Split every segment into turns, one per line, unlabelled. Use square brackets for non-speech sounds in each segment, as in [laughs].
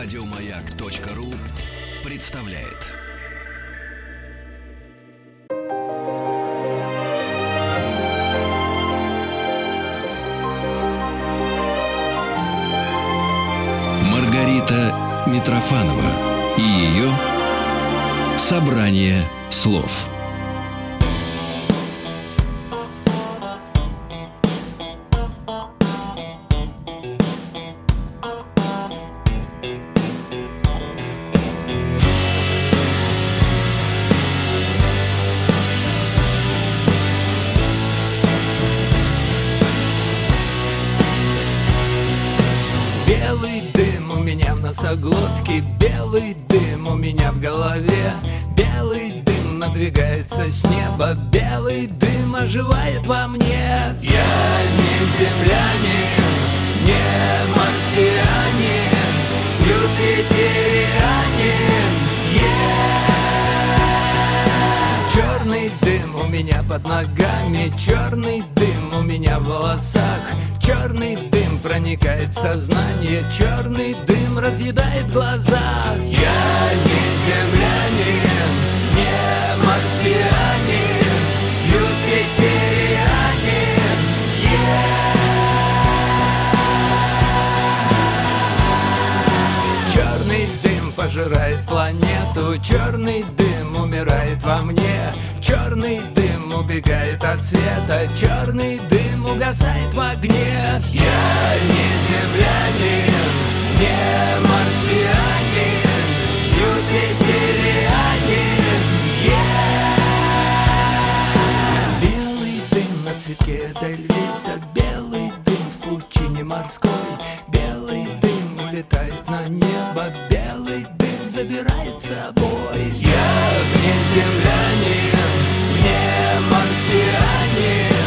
Радиомаяк.ру представляет. Маргарита Митрофанова и ее собрание слов.
Сознание Черный дым разъедает глаза. Я не землянин, не марсианин Юпитерианин. Yeah! Черный дым пожирает планету Черный дым умирает во мне. Черный дым убегает от света Черный дым угасает в огне. Я не землянин, не марсианин Юпитерианин. Yeah! Белый дым на цветке Эдельвейса Белый дым в пучине морской. Белый дым улетает на небо Белый дым забирает с собой. Я не землянин, не марсианин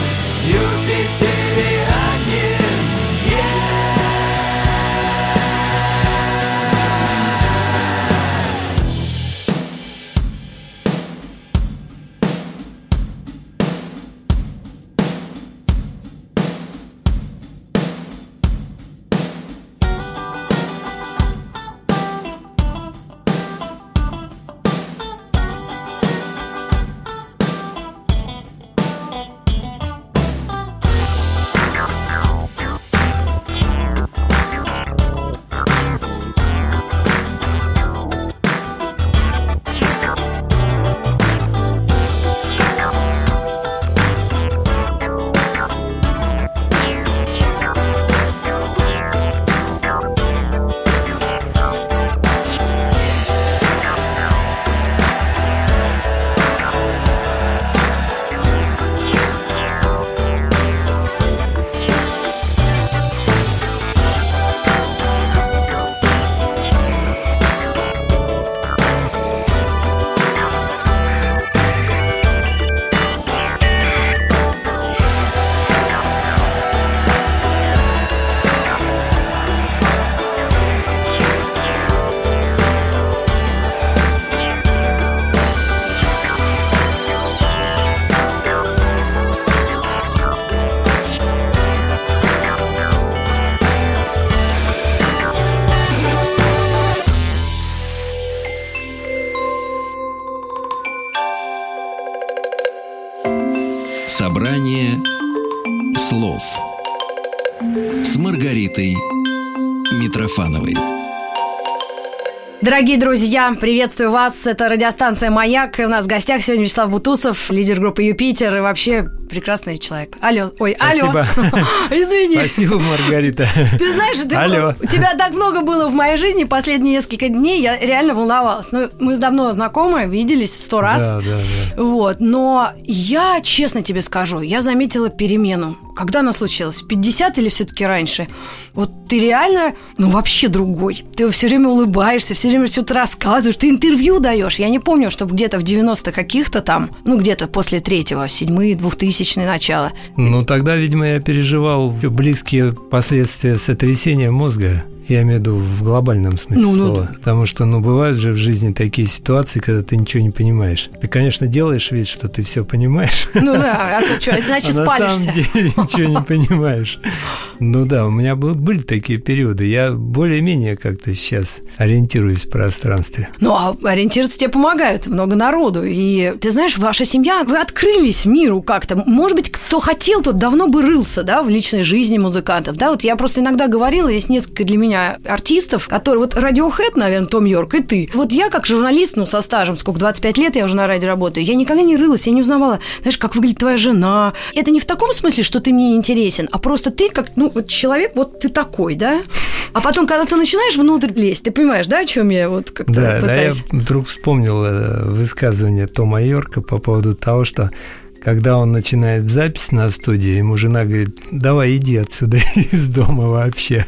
с Маргаритой Митрофановой.
Дорогие друзья, приветствую вас. Это радиостанция «Маяк». И у нас в гостях сегодня Вячеслав Бутусов, лидер группы «Юпитер» и вообще прекрасный человек. Алло, ой, алло.
Спасибо. [laughs]
Извини.
Спасибо, Маргарита.
Ты знаешь, ты
Алло.
у тебя так много было в моей жизни последние несколько дней, я реально волновалась. Ну, мы давно знакомы, виделись сто раз.
Да, да, да.
Вот, но я, честно тебе скажу, я заметила перемену. Когда она случилась? В 50 или все-таки раньше? Вот ты реально, ну, вообще другой. Ты все время улыбаешься, все время что-то рассказываешь, ты интервью даешь. Я не помню, чтобы где-то в 90 каких-то там, ну, где-то после третьего, седьмые, двухтысячные начала.
Ну, тогда, видимо, я переживал близкие последствия сотрясения мозга. Я имею в виду в глобальном смысле
Ну, ну
слова. Потому что, ну, бывают же в жизни такие ситуации, когда ты ничего не понимаешь. Ты, конечно, делаешь вид, что ты все понимаешь,
Ну да, а то что, иначе [laughs]
а на самом
спалишься.
деле [laughs] ничего не понимаешь.
Ну да, у меня был, были такие периоды. Я более-менее как-то сейчас ориентируюсь в пространстве.
Ну, а ориентироваться тебе помогают много народу. И ты знаешь, ваша семья, вы открылись миру как-то. Может быть, кто хотел, тот давно бы рылся, да, в личной жизни музыкантов. Да, вот я просто иногда говорила, есть несколько для меня артистов, которые, вот Radiohead, наверное, Том Йорк и ты. Вот я как журналист, ну, со стажем, сколько, 25 лет я уже на радио работаю, я никогда не рылась, я не узнавала, знаешь, как выглядит твоя жена. Это не в таком смысле, что ты мне не интересен, а просто ты как, ну, вот человек, вот ты такой, да? А потом, когда ты начинаешь внутрь лезть, ты понимаешь, да, о чем я вот как-то
Да, да, я
пытаюсь?
вдруг вспомнил э, высказывание Тома Йорка по поводу того, что когда он начинает запись на студии, ему жена говорит, давай иди отсюда [laughs] из дома вообще.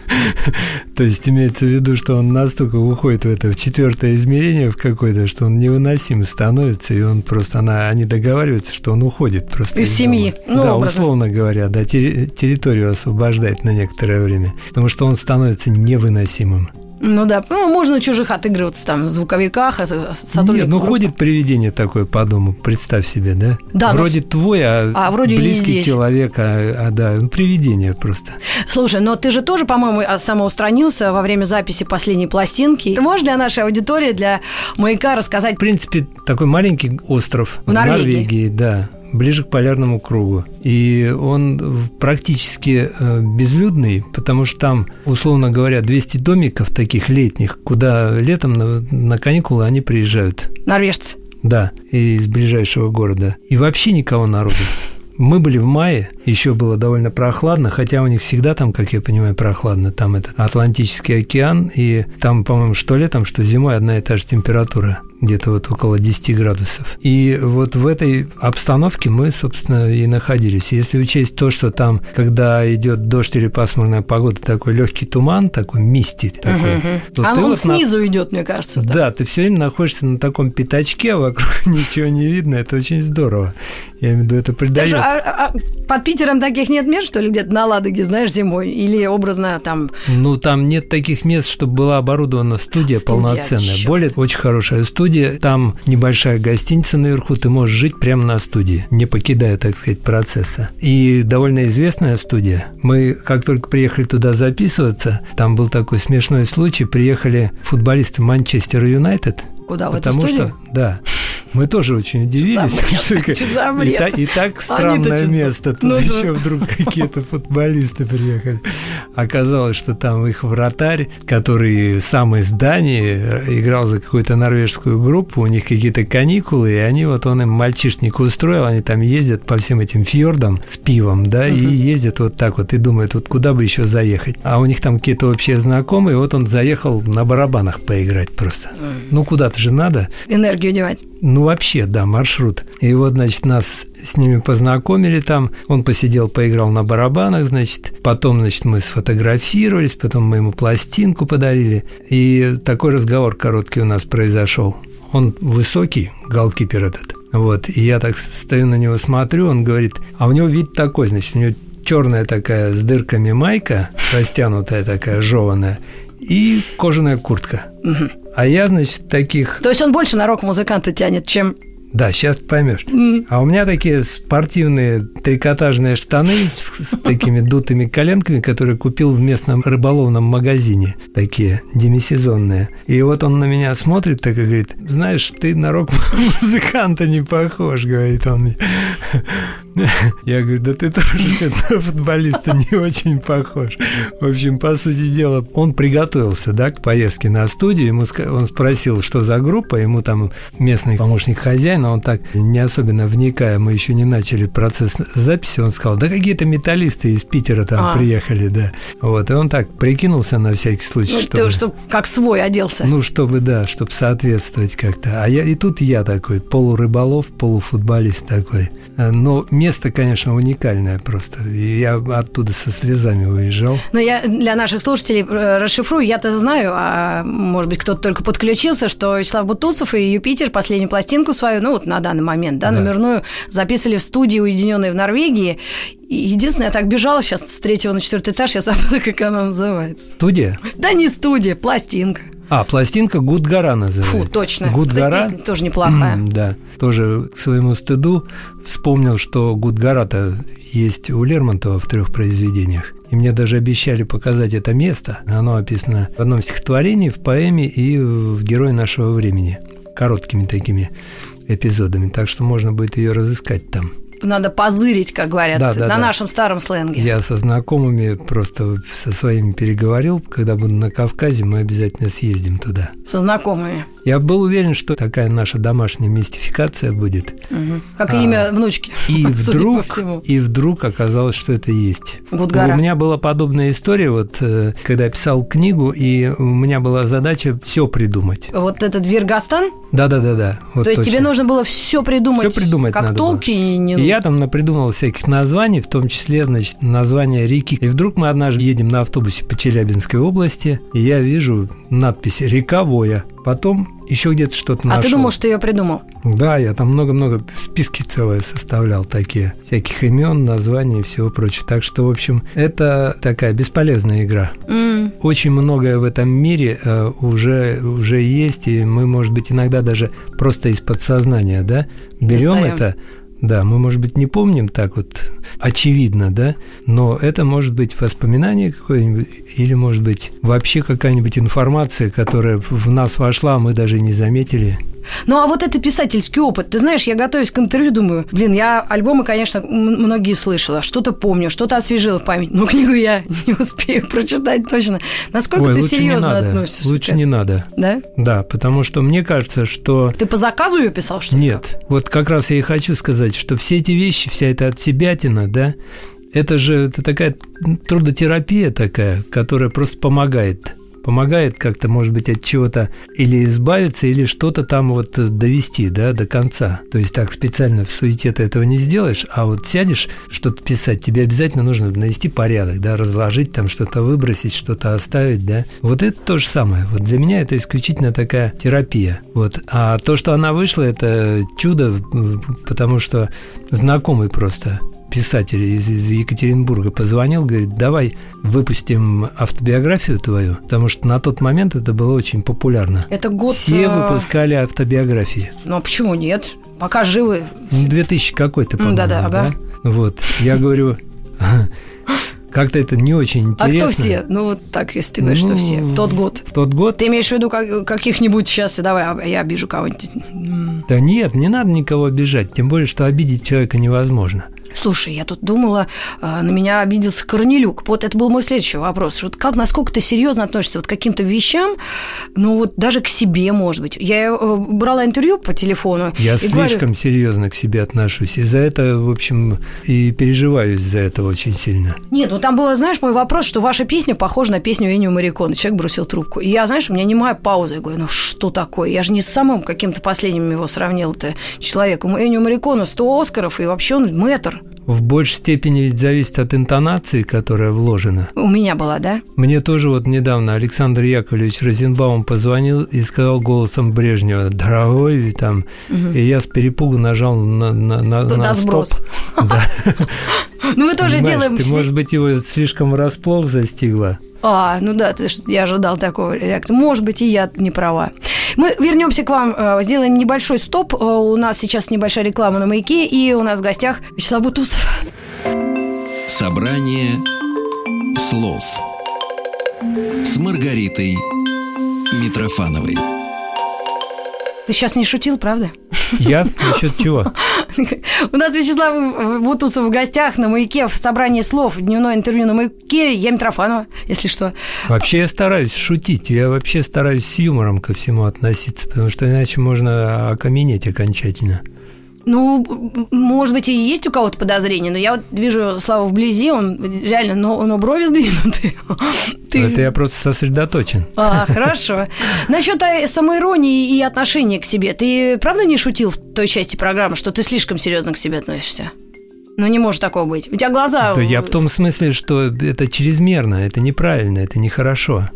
То есть имеется в виду, что он настолько уходит в это в четвертое измерение в какое-то, что он невыносим становится, и он просто, она, они договариваются, что он уходит просто
Из семьи,
дома.
ну,
да,
образно.
условно говоря, да, терри- территорию освобождает на некоторое время, потому что он становится невыносимым.
Ну да, ну, можно чужих отыгрываться там в звуковиках, а с- сотрудников
Нет, ну
группы.
ходит привидение такое по дому, представь себе, да?
Да, но
Вроде твой, а,
А вроде
близкий человек, а, а, да, ну, привидение просто.
Слушай, но ты же тоже, по-моему, а, самоустранился во время записи последней пластинки. Ты можешь для нашей аудитории, для маяка рассказать
В принципе, такой маленький остров
В Норвегии.
да, ближе к полярному кругу. И он практически э, безлюдный, потому что там, условно говоря, 200 домиков таких летних, куда летом на, на каникулы они приезжают.
норвежцы?
Да, из ближайшего города. И вообще никого народу. Мы были в мае, еще было довольно прохладно, хотя у них всегда там, как я понимаю, прохладно. Там это Атлантический океан, и там, по-моему, что летом, что зимой одна и та же температура, где-то вот около 10 градусов. И вот в этой обстановке мы, собственно, и находились. Если учесть то, что там, когда идет дождь или пасмурная погода, такой легкий туман, такой мисти такой, то
а он
вот на-
снизу идет, мне кажется. да.
да, ты все время находишься на таком пятачке, а вокруг [laughs] ничего не видно. Это очень здорово. Я имею в виду, это
Даже,
придает.
а- а- под Питером таких нет мест, что ли, где-то на Ладоге, знаешь, зимой? Или образно там...
Ну, там нет таких мест, чтобы была оборудована студия,
Студия,
полноценная.
чёрт.
Более очень хорошая студия. Там небольшая гостиница наверху. Ты можешь жить прямо на студии, не покидая, так сказать, процесса. И довольно известная студия. Мы, как только приехали туда записываться, там был такой смешной случай. Приехали футболисты Манчестер Юнайтед.
Куда, в эту
Потому
студию?
что, да, мы тоже очень удивились. и, так странное место. Тут
Ну да.
еще вдруг какие-то футболисты приехали. Оказалось, что там их вратарь, который сам из Дании, э, играл за какую-то норвежскую группу, у них какие-то каникулы, и они вот он им мальчишник устроил, они там ездят по всем этим фьордам с пивом, да, и ездят вот так вот и думают, вот куда бы еще заехать. А у них там какие-то общие знакомые, вот он заехал на барабанах поиграть просто. Ну, куда-то же надо.
Энергию девать.
Ну, вообще, да, маршрут. И вот, значит, нас с ними познакомили там. Он посидел, поиграл на барабанах, значит. Потом, значит, мы сфотографировались, потом мы ему пластинку подарили. И такой разговор короткий у нас произошел. Он высокий, голкипер этот. Вот, и я так стою на него, смотрю, он говорит, а у него вид такой, значит, у него черная такая с дырками майка, растянутая такая, жеваная, и кожаная куртка. А я, значит, таких
То есть он больше на рок-музыканта тянет, чем...
да, сейчас поймешь. А у меня такие спортивные трикотажные штаны с, с такими дутыми коленками, которые купил в местном рыболовном магазине. Такие демисезонные. И вот он на меня смотрит так и говорит, знаешь, ты на рок-музыканта не похож, говорит он мне. [laughs] Я говорю, да ты тоже на футболиста не очень похож. В общем, по сути дела, он приготовился, да, к поездке на студию. Ему он спросил, что за группа. Ему там местный помощник хозяина, он так не особенно вникая, мы еще не начали процесс записи, он сказал, да какие-то металлисты из Питера там
А.
приехали, да. Вот, и он так прикинулся на всякий случай,
Ну,
чтобы...
ты, чтоб как свой оделся.
Ну, чтобы, да, чтобы соответствовать как-то. А я и тут я такой, полурыболов, полуфутболист такой. Э, Но место, конечно, уникальное просто. И я оттуда со слезами уезжал.
Но я для наших слушателей э, расшифрую. Я-то знаю, а может быть, кто-то только подключился, что Вячеслав Бутусов и Юпитер последнюю пластинку свою, ну вот на данный момент, да,
Да.
номерную, записывали в студии, уединенной в Норвегии. Единственное, я так бежала сейчас с третьего на четвертый этаж, я забыла, как она называется.
Студия?
Да не студия, пластинка.
А, пластинка Гудгара называется.
Фу, точно.
Гудгара.
Кстати, тоже неплохая.
Да, тоже к своему стыду вспомнил, что Гудгара-то есть у Лермонтова в трех произведениях. И мне даже обещали показать это место. Оно описано в одном стихотворении, в поэме и в «Герое нашего времени». Короткими такими эпизодами. Так что можно будет ее разыскать там
надо позырить, как говорят, да, да, на да. нашем старом сленге.
Я со знакомыми просто со своими переговорил, когда буду на Кавказе, мы обязательно съездим туда.
Со знакомыми.
Я был уверен, что такая наша домашняя мистификация будет.
Угу. Как а, имя внучки. [laughs]
И вдруг, и вдруг оказалось, что это есть.
Гудгара.
У меня была подобная история, вот э, когда я писал книгу, и у меня была задача все придумать.
Вот этот Виргастан?
Да, да, да, да.
Вот То есть точно. тебе нужно было все придумать.
Все придумать
как
надо
толки
было.
не.
И я там напридумывал всяких названий, в том числе, значит, название реки. И вдруг мы однажды едем на автобусе по Челябинской области, и я вижу надпись «Рековое». Потом еще где-то что-то нашел.
А ты думал, что я придумал?
Да, я там много-много списки целые составлял такие, всяких имен, названий и всего прочего. Так что, в общем, это такая бесполезная игра. Mm. Очень многое в этом мире э, уже, уже есть, и мы, может быть, иногда даже просто из подсознания, да, берем Достаем. это, да, мы, может быть, не помним так вот очевидно, да, но это может быть воспоминание какое-нибудь или, может быть, вообще какая-нибудь информация, которая в нас вошла, а мы даже не заметили.
Ну, а вот это писательский опыт. Ты знаешь, я готовюсь к интервью, думаю, блин, я альбомы, конечно, многие слышала, что-то помню, что-то освежила в память, но [laughs] книгу я не успею прочитать точно. Насколько
Ой,
ты серьезно относишься?
Лучше не надо.
Да?
Да, потому что мне кажется, что...
Ты по заказу ее писал, что
ли? Нет. Вот как раз я и хочу сказать, что все эти вещи, вся эта от себятина, да, это же это такая трудотерапия такая, которая просто помогает помогает как-то, может быть, от чего-то или избавиться, или что-то там вот довести, да, до конца. То есть так специально в суете ты этого не сделаешь, а вот сядешь что-то писать, тебе обязательно нужно навести порядок, да, разложить там что-то, выбросить, что-то оставить, да. Вот это то же самое. Вот для меня это исключительно такая терапия. Вот. А то, что она вышла, это чудо, потому что знакомый просто писатель из, из Екатеринбурга позвонил, говорит, давай выпустим автобиографию твою, потому что на тот момент это было очень популярно.
Это год...
Все э, выпускали автобиографии.
Ну, а почему нет? Пока живы.
2000 ну, какой-то, по-моему,
да, да, ага.
да? Вот, я говорю, [laughs] как-то это не очень интересно.
А кто все? Ну, вот так, если ты говоришь, ну, что все. В тот год.
В тот год.
Ты имеешь в виду как, каких-нибудь сейчас, давай, а я обижу кого-нибудь.
Да нет, не надо никого обижать, тем более, что обидеть человека невозможно.
Слушай, я тут думала, а, на меня обиделся Корнелюк. Вот это был мой следующий вопрос. Вот как, насколько ты серьезно относишься вот к каким-то вещам, ну вот даже к себе, может быть. Я э, брала интервью по телефону.
Я слишком говорю... серьезно к себе отношусь. И за это, в общем, и переживаю за это очень сильно.
Нет, ну там было, знаешь, мой вопрос, что ваша песня похожа на песню Энио Марикона. Человек бросил трубку. И я, знаешь, у меня немая пауза. Я говорю, ну что такое? Я же не с самым каким-то последним его сравнил-то человеком. Энио Марикона 100 Оскаров, и вообще он мэтр
в большей степени ведь зависит от интонации, которая вложена.
У меня была, да?
Мне тоже вот недавно Александр Яковлевич Розенбаум позвонил и сказал голосом Брежнева «Дорогой» там, угу. и я с перепугу нажал на, на, на, на стоп. [laughs]
Ну, мы тоже делаем...
Ты, может быть, его слишком врасплох застигла?
А, ну да, я ожидал такой реакции. Может быть, и я не права. Мы вернемся к вам, э, сделаем небольшой стоп. Э, у нас сейчас небольшая реклама на маяке, и у нас в гостях Вячеслав Бутусов.
Собрание слов с Маргаритой Митрофановой.
Ты сейчас не шутил, правда?
Я? Насчет чего?
У нас Вячеслав Бутусов в гостях на «Маяке» в собрании слов. Дневное интервью на «Маяке». Я Митрофанова, если что.
Вообще я стараюсь шутить. Я вообще стараюсь с юмором ко всему относиться, потому что иначе можно окаменеть окончательно.
Ну, может быть, и есть у кого-то подозрение, но я вот вижу Славу вблизи, он реально, но, но брови сдвинуты. [laughs]
Ты... Это я просто сосредоточен.
А, хорошо. Насчет самоиронии и отношения к себе. Ты правда не шутил в той части программы, что ты слишком серьезно к себе относишься? Ну, не может такого быть. У тебя глаза...
Да я в том смысле, что это чрезмерно, это неправильно, это нехорошо.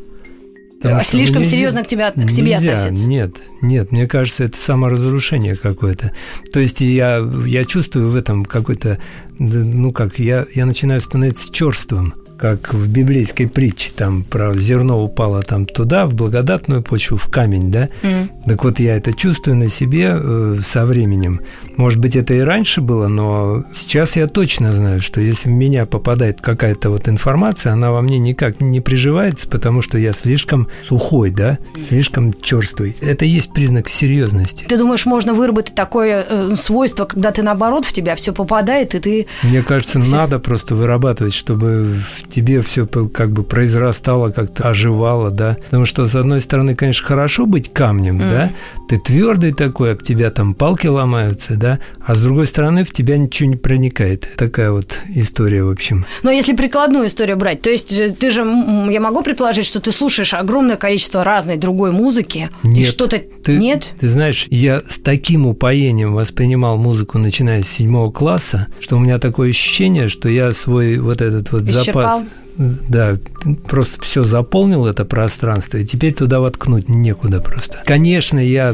Потому Слишком нельзя, серьезно к, тебя, к себе
нельзя,
относиться.
Нет, нет, мне кажется, это саморазрушение какое-то. То есть я, я чувствую в этом какой-то, ну как, я, я начинаю становиться черствым. Как в библейской притче, там про зерно упало там туда, в благодатную почву, в камень, да?
М.
Так вот, я это чувствую на себе э, со временем. Может быть, это и раньше было, но сейчас я точно знаю, что если в меня попадает какая-то вот информация, она во мне никак не приживается, потому что я слишком сухой, да, слишком черствый. Это и есть признак серьезности.
Ты думаешь, можно выработать такое э, свойство, когда ты наоборот в тебя все попадает, и ты
Мне кажется, надо просто вырабатывать, чтобы в тебе все как бы произрастало, как-то оживало, да. Потому что, с одной стороны, конечно, хорошо быть камнем, да, ты твердый такой, об тебя там палки ломаются, да, а с другой стороны, в тебя ничего не проникает. Такая вот история, в общем.
Но если прикладную историю брать, то есть э, ты же, я могу предположить, что ты слушаешь огромное количество разной другой музыки, и
Нет.
что-то
Ты,
нет?
Ты знаешь, я с таким упоением воспринимал музыку, начиная с седьмого класса, что у меня такое ощущение, что я свой вот этот вот
Исчерпал?
запас... Да, просто все заполнил это пространство, и теперь туда воткнуть некуда просто. Конечно, я,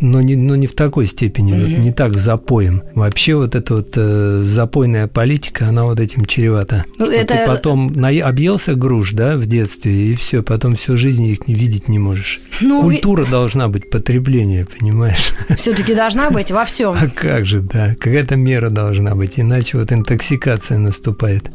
но не, но не в такой степени, вот не так запоем. Вообще вот эта вот э, запойная политика, она вот этим чревата.
Ну, это-
Ты потом на- объелся груш, да, в детстве, и все, потом всю жизнь их не видеть не можешь.
Ну,
Культура должна быть потребление, понимаешь?
все-таки должна быть во всем.
А как же, да. Какая-то мера должна быть, иначе вот интоксикация наступает.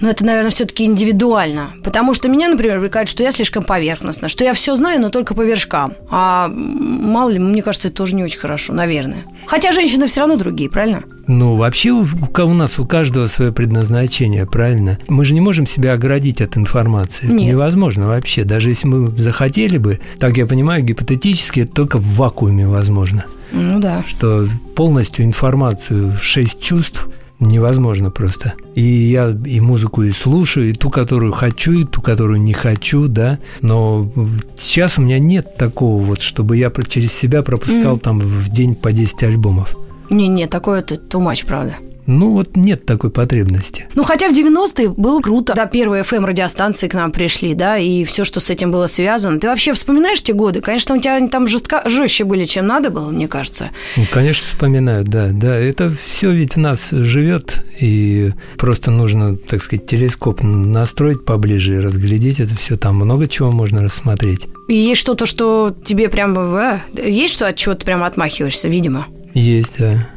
Но это, наверное, все-таки индивидуально. Потому что меня, например, увлекает, что я слишком поверхностна, что я все знаю, но только по вершкам. А мало ли, мне кажется, это тоже не очень хорошо, наверное. Хотя женщины все равно другие, правильно?
Ну, вообще у, у нас у каждого свое предназначение, правильно? Мы же не можем себя оградить от информации. Это
Нет.
невозможно вообще. Даже если мы захотели бы, так я понимаю, гипотетически это только в вакууме возможно.
Ну да.
Что полностью информацию в шесть чувств невозможно просто. И я и музыку и слушаю, и ту, которую хочу, и ту, которую не хочу, да. Но сейчас у меня нет такого вот, чтобы я через себя пропускал там в день по 10 альбомов.
Не-не, такое это too much, правда.
Ну вот нет такой потребности.
Ну, хотя в 90-е было круто. Да, первые FM-радиостанции к нам пришли, да, и все, что с этим было связано. Ты вообще вспоминаешь те годы? Конечно, у тебя они там жестко, жестче были, чем надо было, мне кажется.
Ну, конечно, вспоминаю, да, да. Это все ведь в нас живет, и просто нужно, так сказать, телескоп настроить поближе и разглядеть это все. Там много чего можно рассмотреть.
И есть что-то, что тебе прям... э, есть что, от чего ты прям отмахиваешься, видимо?
Есть, да.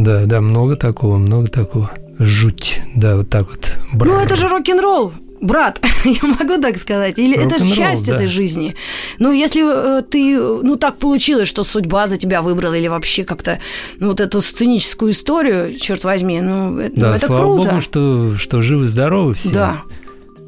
Да, да, много такого, много такого. Жуть, да, вот так вот.
Ну, это же рок-н-ролл. Брат, [laughs] я могу так сказать. Или это счастье
да.
этой жизни. Ну, если э, ты, ну, так получилось, что судьба за тебя выбрала, или вообще как-то, ну, вот эту сценическую историю, черт возьми, ну, это, ну,
Да,
это
слава
круто.
богу, что, что живы-здоровы все.
Да.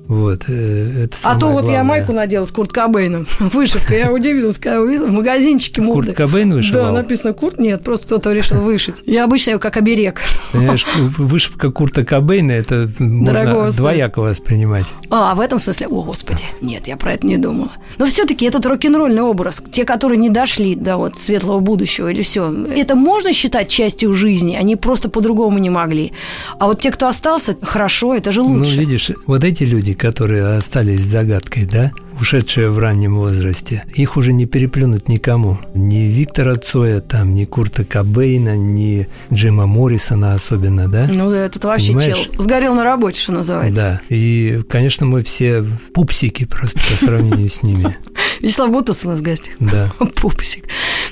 Вот, э, это
А то вот я
главное.
майку надела с Курт Кобейном. [laughs] Вышивка. Я удивилась, когда увидела в магазинчике модной.
Курт Кобейн вышивал?
Да, написано Курт. Нет, просто кто-то решил вышить. Я обычно ее как оберег.
Понимаешь, [laughs] вышивка Курта Кобейна это
Дорогого
можно двояко воспринимать.
А, в этом смысле, о, господи, нет, я про это не думала. Но все-таки этот рок-н-ролльный образ, те, которые не дошли до вот светлого будущего или все, это можно считать частью жизни, они просто по-другому не могли. А вот те, кто остался, хорошо, это же лучше.
Ну, видишь, вот эти люди, которые остались загадкой, да, ушедшие в раннем возрасте, их уже не переплюнуть никому. Ни Виктора Цоя, там, ни Курта Кобейна, ни Джима Моррисона особенно, да?
Ну, да, этот вообще
Понимаешь?
чел. Сгорел на работе, что называется.
Да, и, конечно, мы все пупсики просто по сравнению с ними, [laughs]
Вячеслав Бутус у нас в гостях.
да. [laughs]
Пупсик.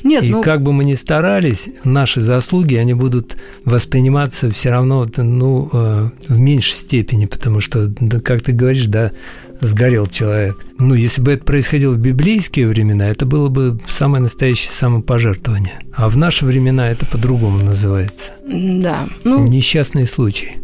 Нет,
И
ну,
как бы мы ни старались, наши заслуги, они будут восприниматься все равно, ну, э, в меньшей степени, потому что, как ты говоришь, да, сгорел человек. Ну, если бы это происходило в библейские времена, это было бы самое настоящее самопожертвование. А в наши времена это по-другому называется.
да. Ну,
Несчастный случай.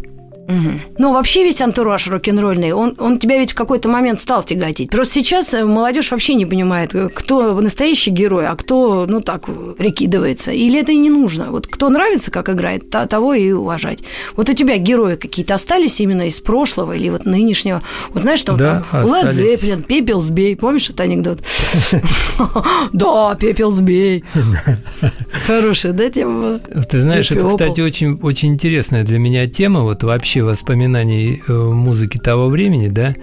Мгм. Ну, вообще весь антураж рок-н-ролльный, он, он тебя ведь в какой-то момент стал тяготить. Просто сейчас э, молодежь вообще не понимает, э, кто настоящий герой, а кто, ну, так, э, прикидывается. Или это и не нужно. Вот кто нравится, как играет, того и уважать. Вот у тебя герои какие-то остались именно из прошлого или вот нынешнего? Вот знаешь, там,
Да,
там
остались.
Zeppelin, Пепел сбей. Помнишь этот анекдот? [laughs] Да, Пепел сбей. [laughs] Хорошая, да, тема была?
Ты знаешь, это, кстати, очень интересная для меня тема, вот вообще воспоминаний э, музыки того времени, да.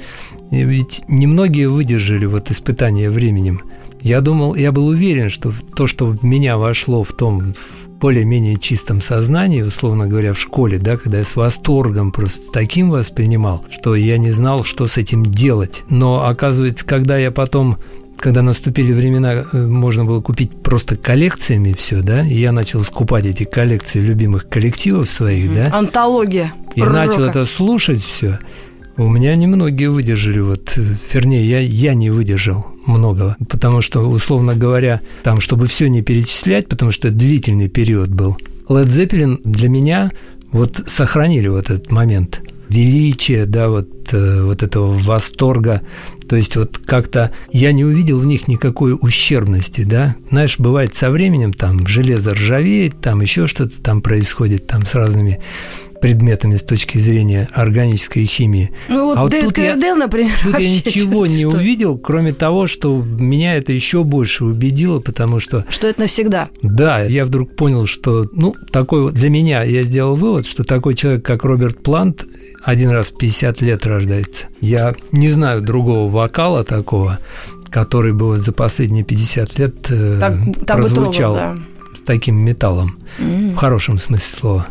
Ведь немногие выдержали вот испытания временем. Я думал, я был уверен, что то, что в меня вошло в том более-менее чистом сознании, условно говоря, в школе, да, когда я с восторгом просто таким воспринимал, что я не знал, что с этим делать. Но оказывается, когда я потом когда наступили времена, э, можно было купить просто коллекциями все, да, и я начал скупать эти коллекции любимых коллективов своих, mm-hmm. да.
Антология.
И начал это слушать все. У меня немногие выдержали, вот, э, вернее, я, я не выдержал многого, потому что, условно говоря, там, чтобы все не перечислять, потому что длительный период был. Led Zeppelin для меня вот сохранили вот этот момент величия, да, вот, э, вот этого восторга. То есть вот как-то я не увидел в них никакой ущербности, да. Знаешь, бывает со временем там железо ржавеет, там еще что-то там происходит там с разными предметами с точки зрения органической химии.
Ну вот, а вот Дэвид Ковердейл, например,
Тут я ничего не что? увидел, кроме того, что меня это еще больше убедило, потому что...
Что это навсегда.
Да, я вдруг понял, что, ну, такой вот для меня, я сделал вывод, что такой человек, как Роберт Плант, один раз в 50 лет рождается. Я не знаю другого вокала такого, который бы вот за последние 50 лет э, так, так прозвучал. Трогал, да таким металлом, mm. в хорошем смысле слова.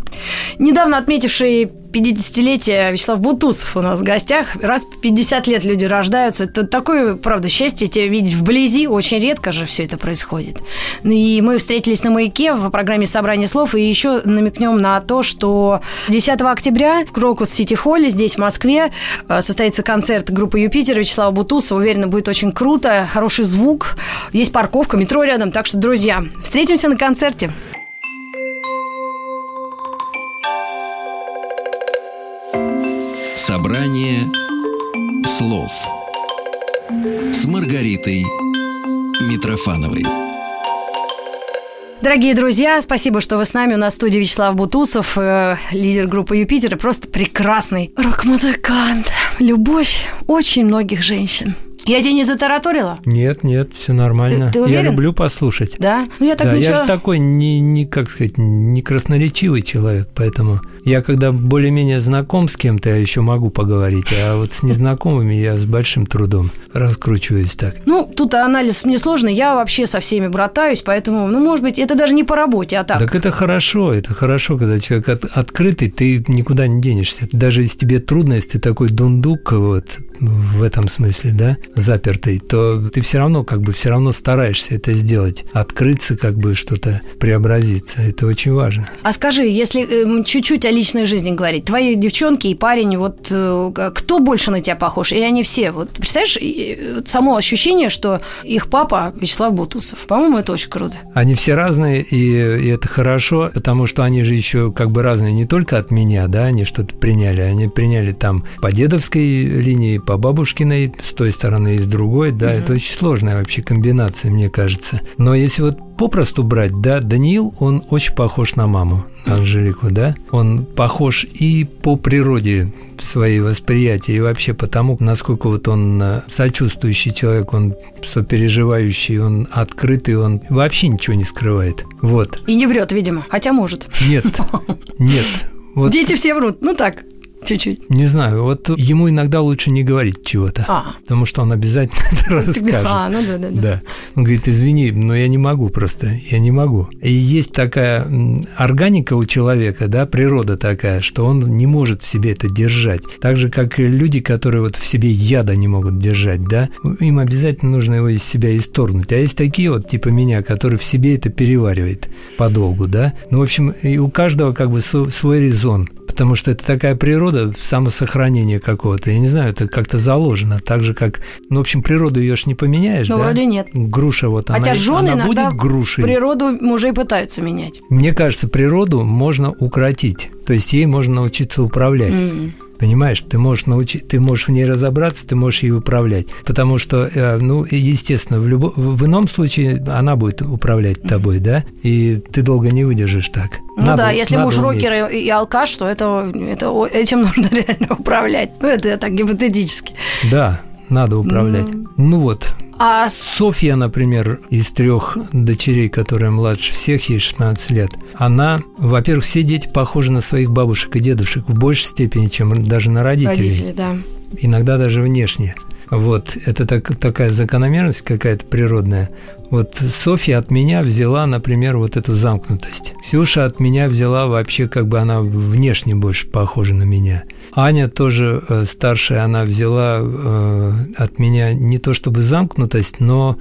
Недавно отметивший 50-летие Вячеслав Бутусов у нас в гостях. Раз в 50 лет люди рождаются. Это такое, правда, счастье тебя видеть вблизи. Очень редко же все это происходит. И мы встретились на «Маяке» в программе «Собрание слов». И еще намекнем на то, что 10 октября в Крокус Сити Холле, здесь, в Москве, э, состоится концерт группы «Юпитер» Вячеслава Бутусова. Уверена, будет очень круто. Хороший звук. Есть парковка, метро рядом. Так что, друзья, встретимся на концерте.
Собрание слов с Маргаритой Митрофановой.
Дорогие друзья, спасибо, что вы с нами. У нас в студии Вячеслав Бутусов, э, лидер группы «Юпитер», и просто прекрасный рок-музыкант. Любовь очень многих женщин. Я тебя не затараторила?
Нет, нет, все нормально.
Ты, ты уверен?
Я люблю послушать.
Да?
Ну, я так да, ничего... я же такой не, не, как сказать, не красноречивый человек, поэтому я когда более-менее знаком с кем-то, я еще могу поговорить, а вот с незнакомыми я с большим трудом раскручиваюсь так.
Ну, тут анализ мне сложный, я вообще со всеми братаюсь, поэтому, ну, может быть, это даже не по работе, а так.
Так это хорошо, это хорошо, когда человек от, открытый, ты никуда не денешься. Даже если тебе трудно, если ты такой дундук, вот, в этом смысле, да, запертый, то ты все равно как бы все равно стараешься это сделать, открыться, как бы что-то преобразиться. Это очень важно.
А скажи, если э, чуть-чуть о личной жизни говорить, твои девчонки и парень, вот э, кто больше на тебя похож? Или они все? Вот представляешь, э, само ощущение, что их папа Вячеслав Бутусов. По-моему, это очень круто.
Они все разные, и, и это хорошо, потому что они же еще как бы разные не только от меня, да, они что-то приняли, они приняли там по дедовской линии, по бабушкиной, с той стороны и с другой, да, угу. это очень сложная вообще комбинация, мне кажется. Но если вот попросту брать, да, Даниил, он очень похож на маму, на Анжелику, да, он похож и по природе своей восприятия, и вообще потому, насколько вот он э, сочувствующий человек, он сопереживающий, он открытый, он вообще ничего не скрывает. Вот.
И не врет, видимо, хотя может.
Нет, [laughs] нет.
Вот. Дети все врут, ну так, чуть-чуть?
Не знаю, вот ему иногда лучше не говорить чего-то, а. потому что он обязательно [laughs] это расскажет.
А, ну да, да, да.
да. Он говорит, извини, но я не могу просто, я не могу. И есть такая органика у человека, да, природа такая, что он не может в себе это держать. Так же, как и люди, которые вот в себе яда не могут держать, да, им обязательно нужно его из себя исторгнуть. А есть такие вот, типа меня, которые в себе это переваривает подолгу, да. Ну, в общем, и у каждого как бы свой резон потому что это такая природа самосохранения какого-то. Я не знаю, это как-то заложено, так же как, ну, в общем, природу ее ж не поменяешь,
ну,
да?
вроде нет.
Груша вот
Хотя
она,
жены
она
иногда
будет грушей.
природу мужей пытаются менять.
Мне кажется, природу можно укротить, то есть ей можно научиться управлять. Mm. Понимаешь, ты можешь научить, ты можешь в ней разобраться, ты можешь ей управлять. Потому что, э, ну, естественно, в, любо, в ином случае она будет управлять тобой, да, и ты долго не выдержишь так.
Ну надо, да, если муж уметь. рокер и алкаш, то это, это, этим [laughs] нужно реально управлять. Ну, это так гипотетически.
Да, надо управлять. Ну, ну вот, а... Софья, например, из трех дочерей, которая младше всех, ей 16 лет, она, во-первых, все дети похожи на своих бабушек и дедушек в большей степени, чем даже на родителей.
Родители, да.
Иногда даже внешне. Вот, это так, такая закономерность какая-то природная. Вот Софья от меня взяла, например, вот эту замкнутость. Ксюша от меня взяла вообще, как бы она внешне больше похожа на меня. Аня тоже э, старшая, она взяла э, от меня не то чтобы замкнутость, но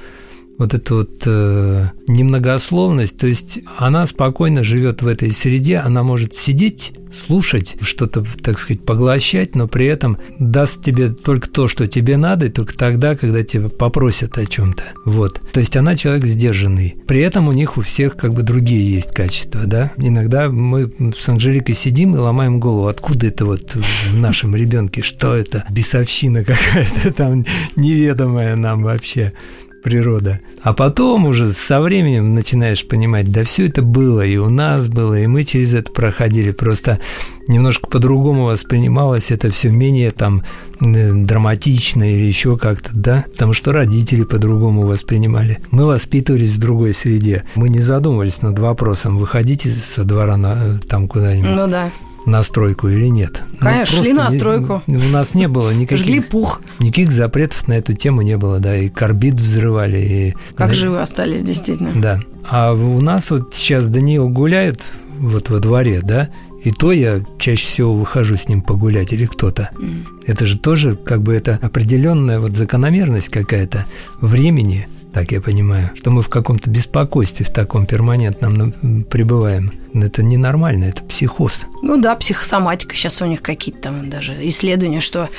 вот эту вот э, немногословность, то есть она спокойно живет в этой среде, она может сидеть, слушать, что-то, так сказать, поглощать, но при этом даст тебе только то, что тебе надо, и только тогда, когда тебя попросят о чем-то. Вот. То есть она человек сдержанный. При этом у них у всех как бы другие есть качества, да. Иногда мы с Анжеликой сидим и ломаем голову, откуда это вот в нашем ребенке, что это, бесовщина какая-то там неведомая нам вообще природа. А потом уже со временем начинаешь понимать, да все это было, и у нас было, и мы через это проходили. Просто немножко по-другому воспринималось это все менее там драматично или еще как-то, да, потому что родители по-другому воспринимали. Мы воспитывались в другой среде. Мы не задумывались над вопросом, выходите со двора на, там куда-нибудь.
Ну да
на стройку или нет.
Ну, Конечно, ну, шли на стройку.
Не, у нас не было никаких...
Жгли пух.
Никаких запретов на эту тему не было, да, и карбид взрывали. И,
как
да,
живы остались, действительно.
Да. А у нас вот сейчас Даниил гуляет вот во дворе, да, и то я чаще всего выхожу с ним погулять или кто-то. Mm. Это же тоже как бы это определенная вот закономерность какая-то времени – так я понимаю, что мы в каком-то беспокойстве, в таком перманентном пребываем. Это ненормально, это психоз.
Ну да, психосоматика. Сейчас у них какие-то там даже исследования, что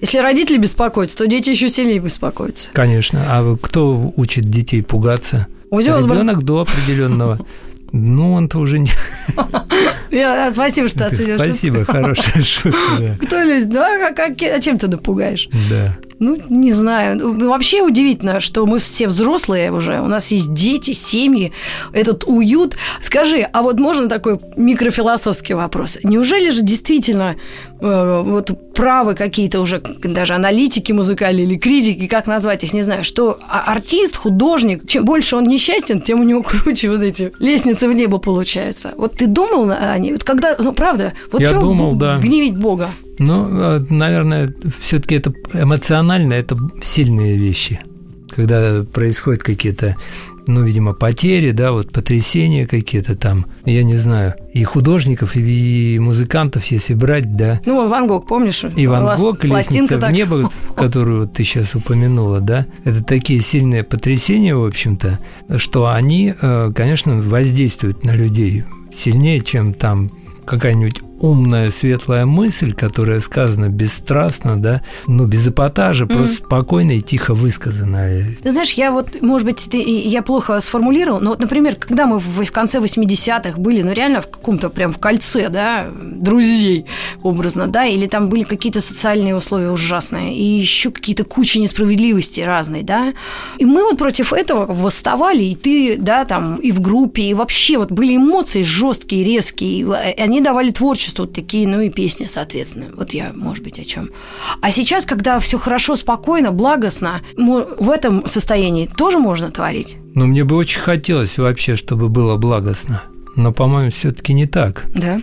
если родители беспокоятся, то дети еще сильнее беспокоятся.
Конечно. А кто учит детей пугаться? Ребенок до определенного. Ну, он-то уже не... [laughs]
Я, спасибо, что оценил
Спасибо, хорошая [laughs] шутка.
Кто любит? Да, а, как, а чем ты напугаешь?
Да.
Ну, не знаю. Ну, вообще удивительно, что мы все взрослые уже, у нас есть дети, семьи, этот уют. Скажи, а вот можно такой микрофилософский вопрос? Неужели же действительно вот правы какие-то уже даже аналитики музыкальные или критики, как назвать их, не знаю, что а, артист, художник, чем больше он несчастен, тем у него [laughs] круче вот эти лестницы в небо получаются. Вот ты думал о ней? Вот когда, ну правда, вот
Я думал, да.
гневить Бога?
Ну, а, наверное, все-таки это эмоционально, это сильные вещи. Когда происходят какие-то, ну, видимо, потери, да, вот потрясения какие-то там, я не знаю, и художников, и музыкантов, если брать, да.
Ну, Ван Гог, помнишь?
И Ван Гог, «Лестница так... в небо», [laughs] которую ты сейчас упомянула, да, это такие сильные потрясения, в общем-то, что они, э, конечно, воздействуют на людей сильнее, чем там какая-нибудь умная, светлая мысль, которая сказана бесстрастно, да, ну, без эпатажа, mm. просто спокойно и тихо высказанная.
Ты знаешь, я вот, может быть, ты, я плохо сформулировал, но вот, например, когда мы в, в конце 80-х были, ну, реально в каком-то прям в кольце, да, друзей, образно, да, или там были какие-то социальные условия ужасные, и еще какие-то кучи несправедливости разной, да, и мы вот против этого восставали, и ты, да, там, и в группе, и вообще вот были эмоции жесткие, резкие, и они давали творчество вот такие, ну и песни, соответственно. Вот я, может быть, о чем. А сейчас, когда все хорошо, спокойно, благостно, в этом состоянии тоже можно творить?
Ну, мне бы очень хотелось вообще, чтобы было благостно. Но, по-моему, все-таки не так.
Да?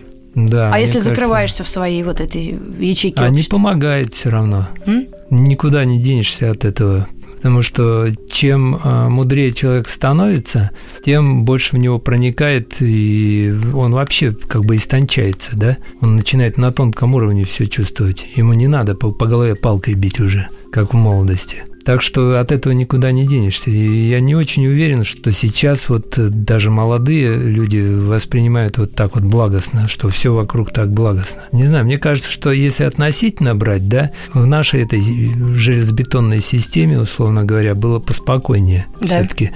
Да.
А если кажется, закрываешься в своей вот этой ячейке?
А не помогает все равно. М? Никуда не денешься от этого потому что чем а, мудрее человек становится, тем больше в него проникает, и он вообще как бы истончается, да? Он начинает на тонком уровне все чувствовать. Ему не надо по, по голове палкой бить уже, как в молодости. Так что от этого никуда не денешься. И я не очень уверен, что сейчас вот э, даже молодые люди воспринимают вот так вот благостно, что все вокруг так благостно. Не знаю, мне кажется, что если относительно брать, да, в нашей этой железобетонной системе, условно говоря, было поспокойнее да. все-таки.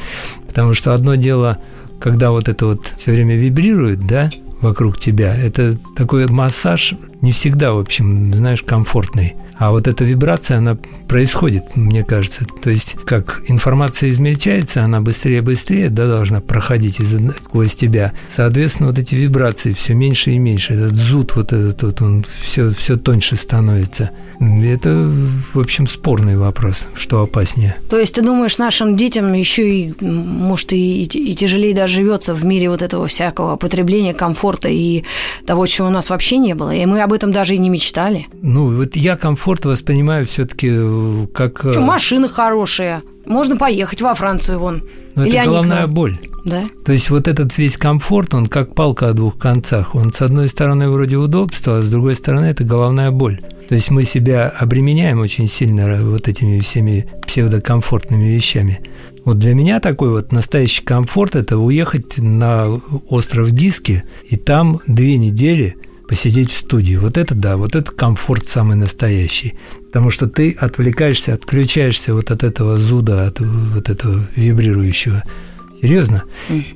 Потому что одно дело, когда вот это вот все время вибрирует, да, вокруг тебя. Это такой массаж не всегда, в общем, знаешь, комфортный. А вот эта вибрация, она происходит, мне кажется. То есть, как информация измельчается, она быстрее-быстрее да, должна проходить из, сквозь тебя. Соответственно, вот эти вибрации все меньше и меньше. Этот зуд вот этот вот, он все, все тоньше становится. Это, в общем, спорный вопрос, что опаснее.
То есть, ты думаешь, нашим детям еще и, может, и, и тяжелее даже живется в мире вот этого всякого потребления, комфорта и того, чего у нас вообще не было. И мы об этом даже и не мечтали.
Ну, вот я комфорт комфорт воспринимаю все-таки как...
Что, машины хорошие. Можно поехать во Францию вон.
Но
Или
это головная
они...
боль.
Да?
То есть вот этот весь комфорт, он как палка о двух концах. Он с одной стороны вроде удобства, а с другой стороны это головная боль. То есть мы себя обременяем очень сильно вот этими всеми псевдокомфортными вещами. Вот для меня такой вот настоящий комфорт – это уехать на остров Гиски и там две недели посидеть в студии. Вот это да, вот это комфорт самый настоящий. Потому что ты отвлекаешься, отключаешься вот от этого зуда, от вот этого вибрирующего. Серьезно?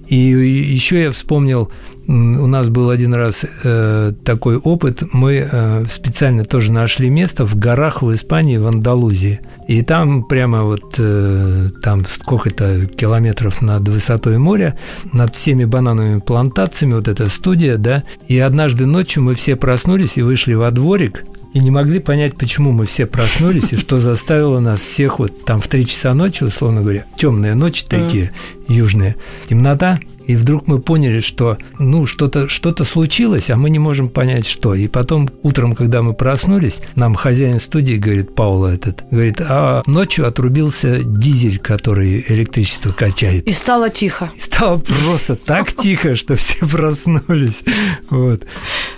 И еще я вспомнил, у нас был один раз э, такой опыт. Мы э, специально тоже нашли место в горах в Испании, в Андалузии. И там прямо вот э, там сколько-то километров над высотой моря, над всеми банановыми плантациями, вот эта студия, да. И однажды ночью мы все проснулись и вышли во дворик, и не могли понять, почему мы все проснулись и что заставило нас всех вот там в три часа ночи, условно говоря, темные ночи такие, южные, темнота, и вдруг мы поняли, что ну что-то что случилось, а мы не можем понять, что. И потом утром, когда мы проснулись, нам хозяин студии говорит, Паула этот, говорит, а ночью отрубился дизель, который электричество качает.
И стало тихо.
И стало просто так [laughs] тихо, что все проснулись. Вот.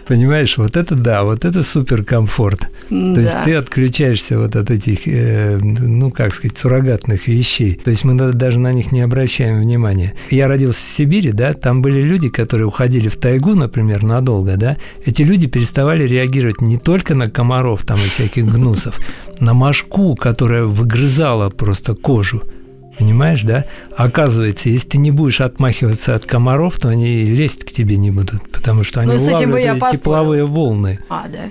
Понимаешь, вот это да, вот это супер комфорт. То есть ты отключаешься вот от этих, э, ну, как сказать, суррогатных вещей. То есть мы даже на них не обращаем внимания. Я родился в Сибири, да, там были люди, которые уходили в тайгу, например, надолго, да. Эти люди переставали реагировать не только на комаров там и всяких гнусов, на мошку, которая выгрызала просто кожу. Понимаешь, да? Оказывается, если ты не будешь отмахиваться от комаров, то они лезть к тебе не будут, потому что они
Ну,
улавливают тепловые волны.
А, да.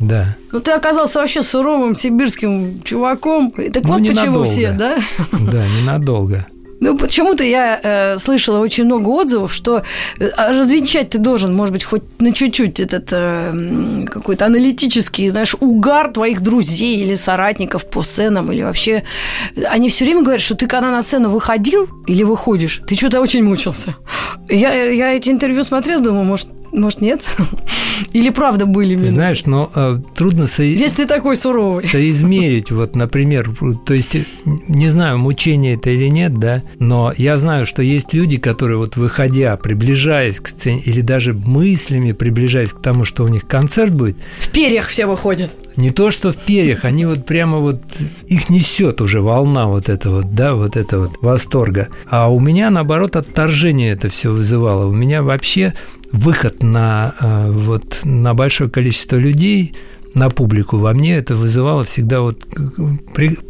Да.
Ну, ты оказался вообще суровым сибирским чуваком. Так
Ну,
вот почему
ненадолго.
все, да?
Да, ненадолго.
Ну, почему-то я э, слышала очень много отзывов, что э, а развенчать ты должен, может быть, хоть на чуть-чуть этот э, какой-то аналитический, знаешь, угар твоих друзей или соратников по сценам, или вообще... Они все время говорят, что ты когда на сцену выходил или выходишь, ты что-то очень мучился. Я, я эти интервью смотрела, думаю, может, может, нет? [laughs] Или правда были
Ты
минуты?
знаешь, но э, трудно со-
Если ты такой суровый. [laughs]
соизмерить, вот, например, то есть, э, не знаю, мучение это или нет, да, но я знаю, что есть люди, которые вот выходя, приближаясь к сцене, или даже мыслями приближаясь к тому, что у них концерт будет,
В перьях все выходят.
не то что в перьях, они вот прямо вот, их несет уже волна вот этого, да, вот это вот восторга. А у меня, наоборот, отторжение это все вызывало. У меня вообще выход на, э, вот, на большое количество людей, на публику во мне это вызывало всегда вот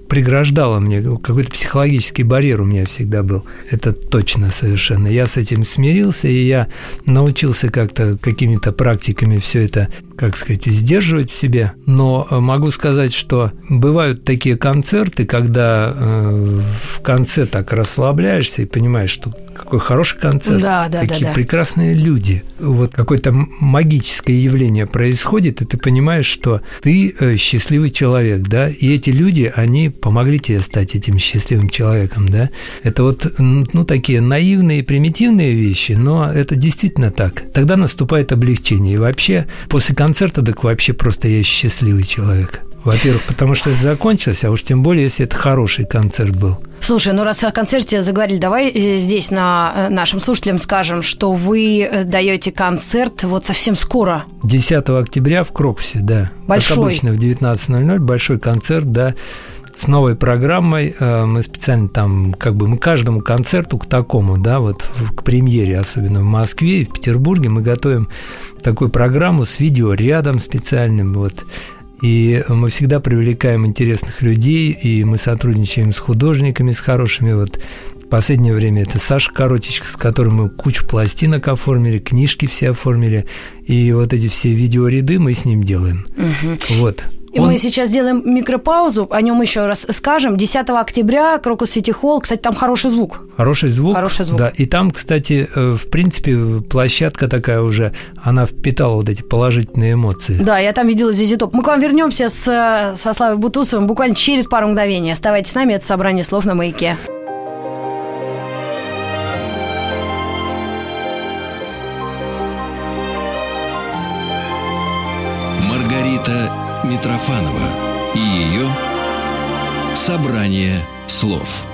преграждало мне какой-то психологический барьер у меня всегда был это точно совершенно я с этим смирился и я научился как-то какими-то практиками все это как сказать сдерживать в себе но э, могу сказать что бывают такие концерты когда э, в конце так расслабляешься и понимаешь что какой хороший концерт
Да, да, да,
какие
да.
прекрасные люди. Вот какое-то магическое явление происходит, и ты понимаешь, что ты э, счастливый человек, да, и эти люди, они помогли тебе стать этим счастливым человеком, да. Это вот, ну, такие наивные, примитивные вещи, но это действительно так. Тогда наступает облегчение. И вообще, после концерта, так вообще просто я счастливый человек. Во-первых, потому что это закончилось, а уж тем более, если это хороший концерт был.
Слушай, ну раз о концерте заговорили, давай э, здесь на э, нашим слушателям скажем, что вы э, даете концерт вот совсем скоро.
10 октября в Крокусе, да.
Большой.
Как обычно, в 19.00 большой концерт, да, с новой программой. Мы специально там, как бы, мы каждому концерту к такому, да, вот к премьере, особенно в Москве и в Петербурге, мы готовим такую программу с видеорядом специальным, вот. И мы всегда привлекаем интересных людей, и мы сотрудничаем с художниками, с хорошими. Вот в последнее время это Саша Коротичка, с которым мы кучу пластинок оформили, книжки все оформили. И вот эти все видеоряды мы с ним делаем. Вот.
И
Он-
мы сейчас сделаем микропаузу, о нем еще раз скажем. 10 октября, Крокус Сити Холл. Кстати, там хороший звук.
Хороший звук.
Хороший звук.
Да, и там, кстати, э, в принципе, площадка такая уже, она впитала вот эти положительные эмоции.
Да, я там видела Зизи Топ. Мы к вам вернемся с, э, со Славой Бутусовым буквально через пару мгновений. Оставайтесь с нами, это собрание слов на маяке.
Митрофанова и ее собрание слов.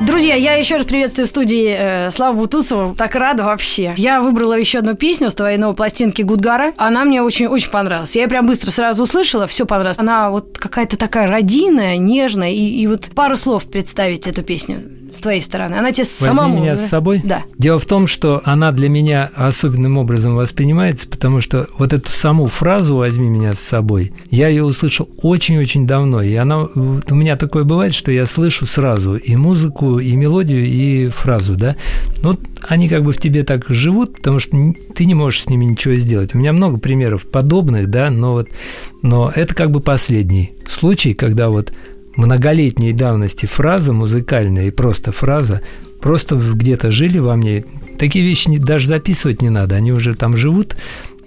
Друзья, я еще раз приветствую в студии э, Славу Бутусова. Так рада вообще. Я выбрала еще одну песню с твоей новой пластинки Гудгара. Она мне очень-очень понравилась. Я ее прям быстро сразу услышала, все понравилось. Она вот какая-то такая родийная, нежная. И, и вот пару слов представить эту песню с твоей стороны? Она тебе
Возьми
самому...
меня с собой?
Да.
Дело в том, что она для меня особенным образом воспринимается, потому что вот эту саму фразу «возьми меня с собой», я ее услышал очень-очень давно, и она... У меня такое бывает, что я слышу сразу и музыку, и мелодию, и фразу, да? Ну, они как бы в тебе так живут, потому что ты не можешь с ними ничего сделать. У меня много примеров подобных, да, но вот... Но это как бы последний случай, когда вот многолетней давности фраза музыкальная и просто фраза просто где-то жили во мне. Такие вещи даже записывать не надо, они уже там живут.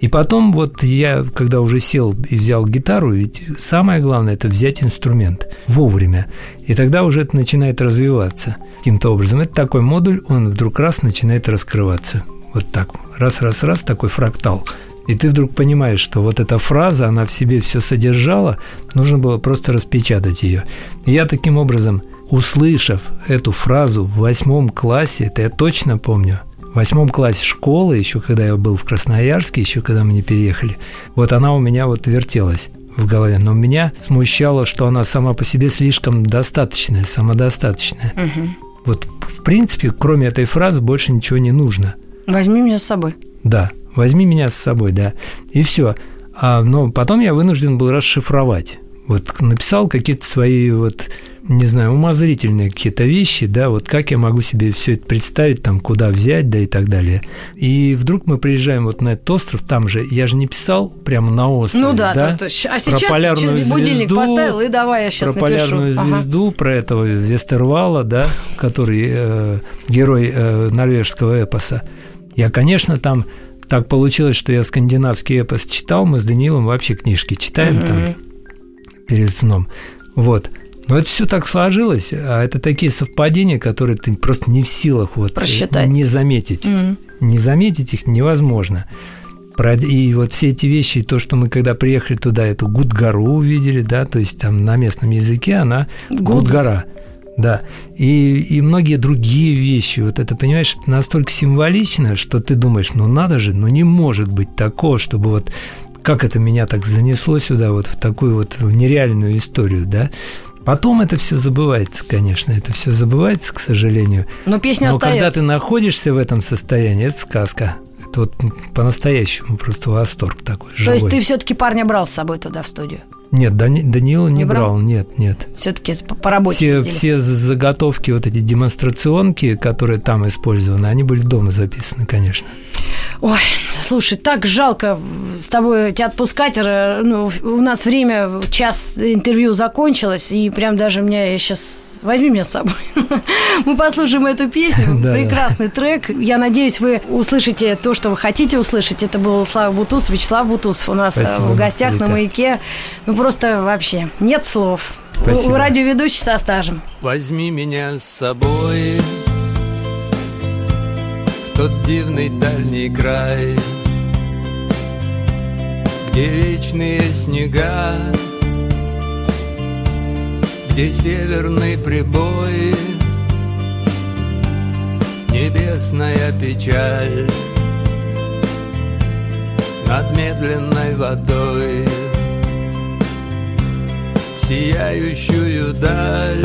И потом вот я, когда уже сел и взял гитару, ведь самое главное – это взять инструмент вовремя. И тогда уже это начинает развиваться каким-то образом. Это такой модуль, он вдруг раз начинает раскрываться. Вот так. Раз-раз-раз, такой фрактал – и ты вдруг понимаешь, что вот эта фраза, она в себе все содержала, нужно было просто распечатать ее. И я таким образом, услышав эту фразу в восьмом классе, это я точно помню, в восьмом классе школы, еще когда я был в Красноярске, еще когда мы не переехали, вот она у меня вот вертелась в голове. Но меня смущало, что она сама по себе слишком достаточная, самодостаточная.
Угу.
Вот, в принципе, кроме этой фразы больше ничего не нужно.
Возьми меня с собой.
Да, возьми меня с собой, да, и все. А, но потом я вынужден был расшифровать. Вот написал какие-то свои вот не знаю, умозрительные какие-то вещи, да, вот как я могу себе все это представить, там, куда взять, да, и так далее. И вдруг мы приезжаем вот на этот остров, там же, я же не писал прямо на острове,
Ну да,
да?
То, то, а
про
сейчас
полярную
будильник
звезду,
поставил, и давай я сейчас
про
напишу.
полярную
Ага.
звезду, про этого Вестервала, да, который э, герой э, норвежского эпоса. Я, конечно, там так получилось, что я скандинавский эпос читал, мы с Даниилом вообще книжки читаем
Мгм.
там перед сном. Вот. Но это все так сложилось, а это такие совпадения, которые ты просто не в силах вот э,
Просчитать.
не заметить.
Мгм.
Не заметить их невозможно. И вот все эти вещи, то, что мы когда приехали туда, эту Гудгару увидели, да, то есть там на местном языке она
Гуд.
Гудгара. Да, и, и многие другие вещи. Вот это, понимаешь, это настолько символично, что ты думаешь, ну надо же, ну не может быть такого, чтобы вот как это меня так занесло сюда, вот в такую вот нереальную историю, да. Потом это все забывается, конечно, это все забывается, к сожалению.
Но песня
Но когда
остается.
ты находишься в этом состоянии, это сказка. Это вот по-настоящему просто восторг такой
То
живой.
есть ты все-таки парня брал с собой туда в студию?
Нет, Дани- Даниила не,
Не брал?
брал? нет, нет.
Все-таки по, работе
Все, все за- заготовки, вот эти демонстрационки, которые там использованы, они были дома записаны, конечно.
Ой, слушай, так жалко с тобой тебя отпускать. Ну, у нас время, час интервью закончилось, и прям даже меня я сейчас... Возьми меня с собой. [laughs] Мы послушаем эту песню. [laughs]
Да, да.
Прекрасный трек. Я надеюсь, вы услышите то, что вы хотите услышать. Это был Слава Бутусов, Вячеслав Бутусов у нас э,
Спасибо,
в гостях на
Рита.
«Маяке». Ну, просто вообще нет слов.
Спасибо.
У- Радиоведущий со стажем.
Возьми меня с собой тот дивный дальний край Где вечные снега Где северный прибой Небесная печаль Над медленной водой в сияющую даль.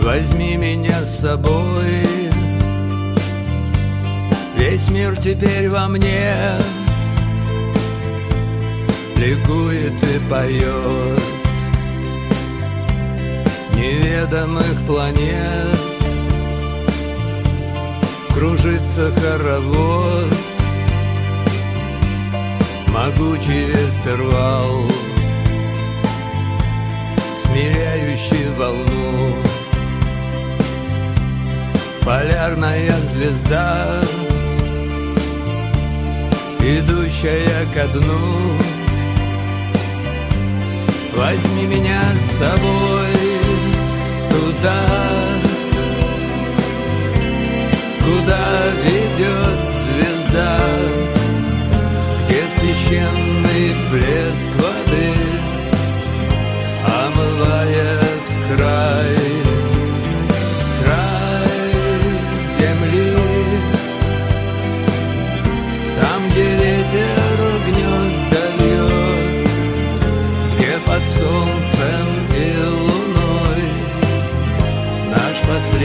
Возьми меня с собой Весь мир теперь во мне. Ликует и поет. Неведомых планет. Кружится хоровод. Могучий вестервал Смиряющий волну. Полярная звезда идущая ко дну. Возьми меня с собой туда, куда ведет звезда, где священный блеск воды омывает.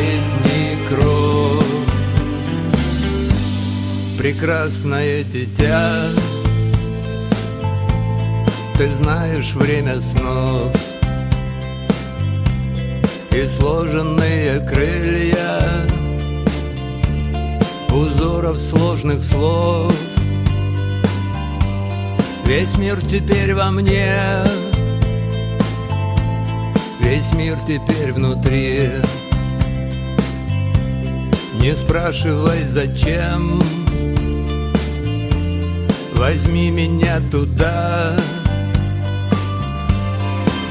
Последний кровь Прекрасное дитя Ты знаешь время снов. И сложенные крылья Узоров сложных слов. Весь мир теперь во мне Весь мир теперь внутри Не спрашивай зачем. Возьми меня туда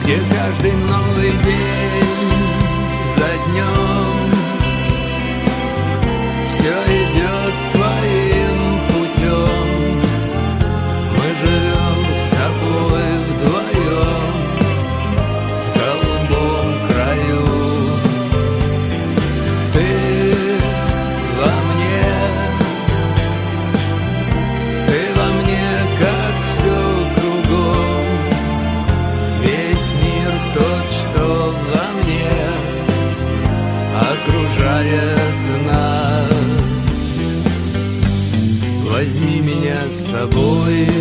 Где каждый новый день за днем Все идет своим меня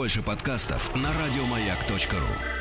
больше подкастов на радиомаяк.ру.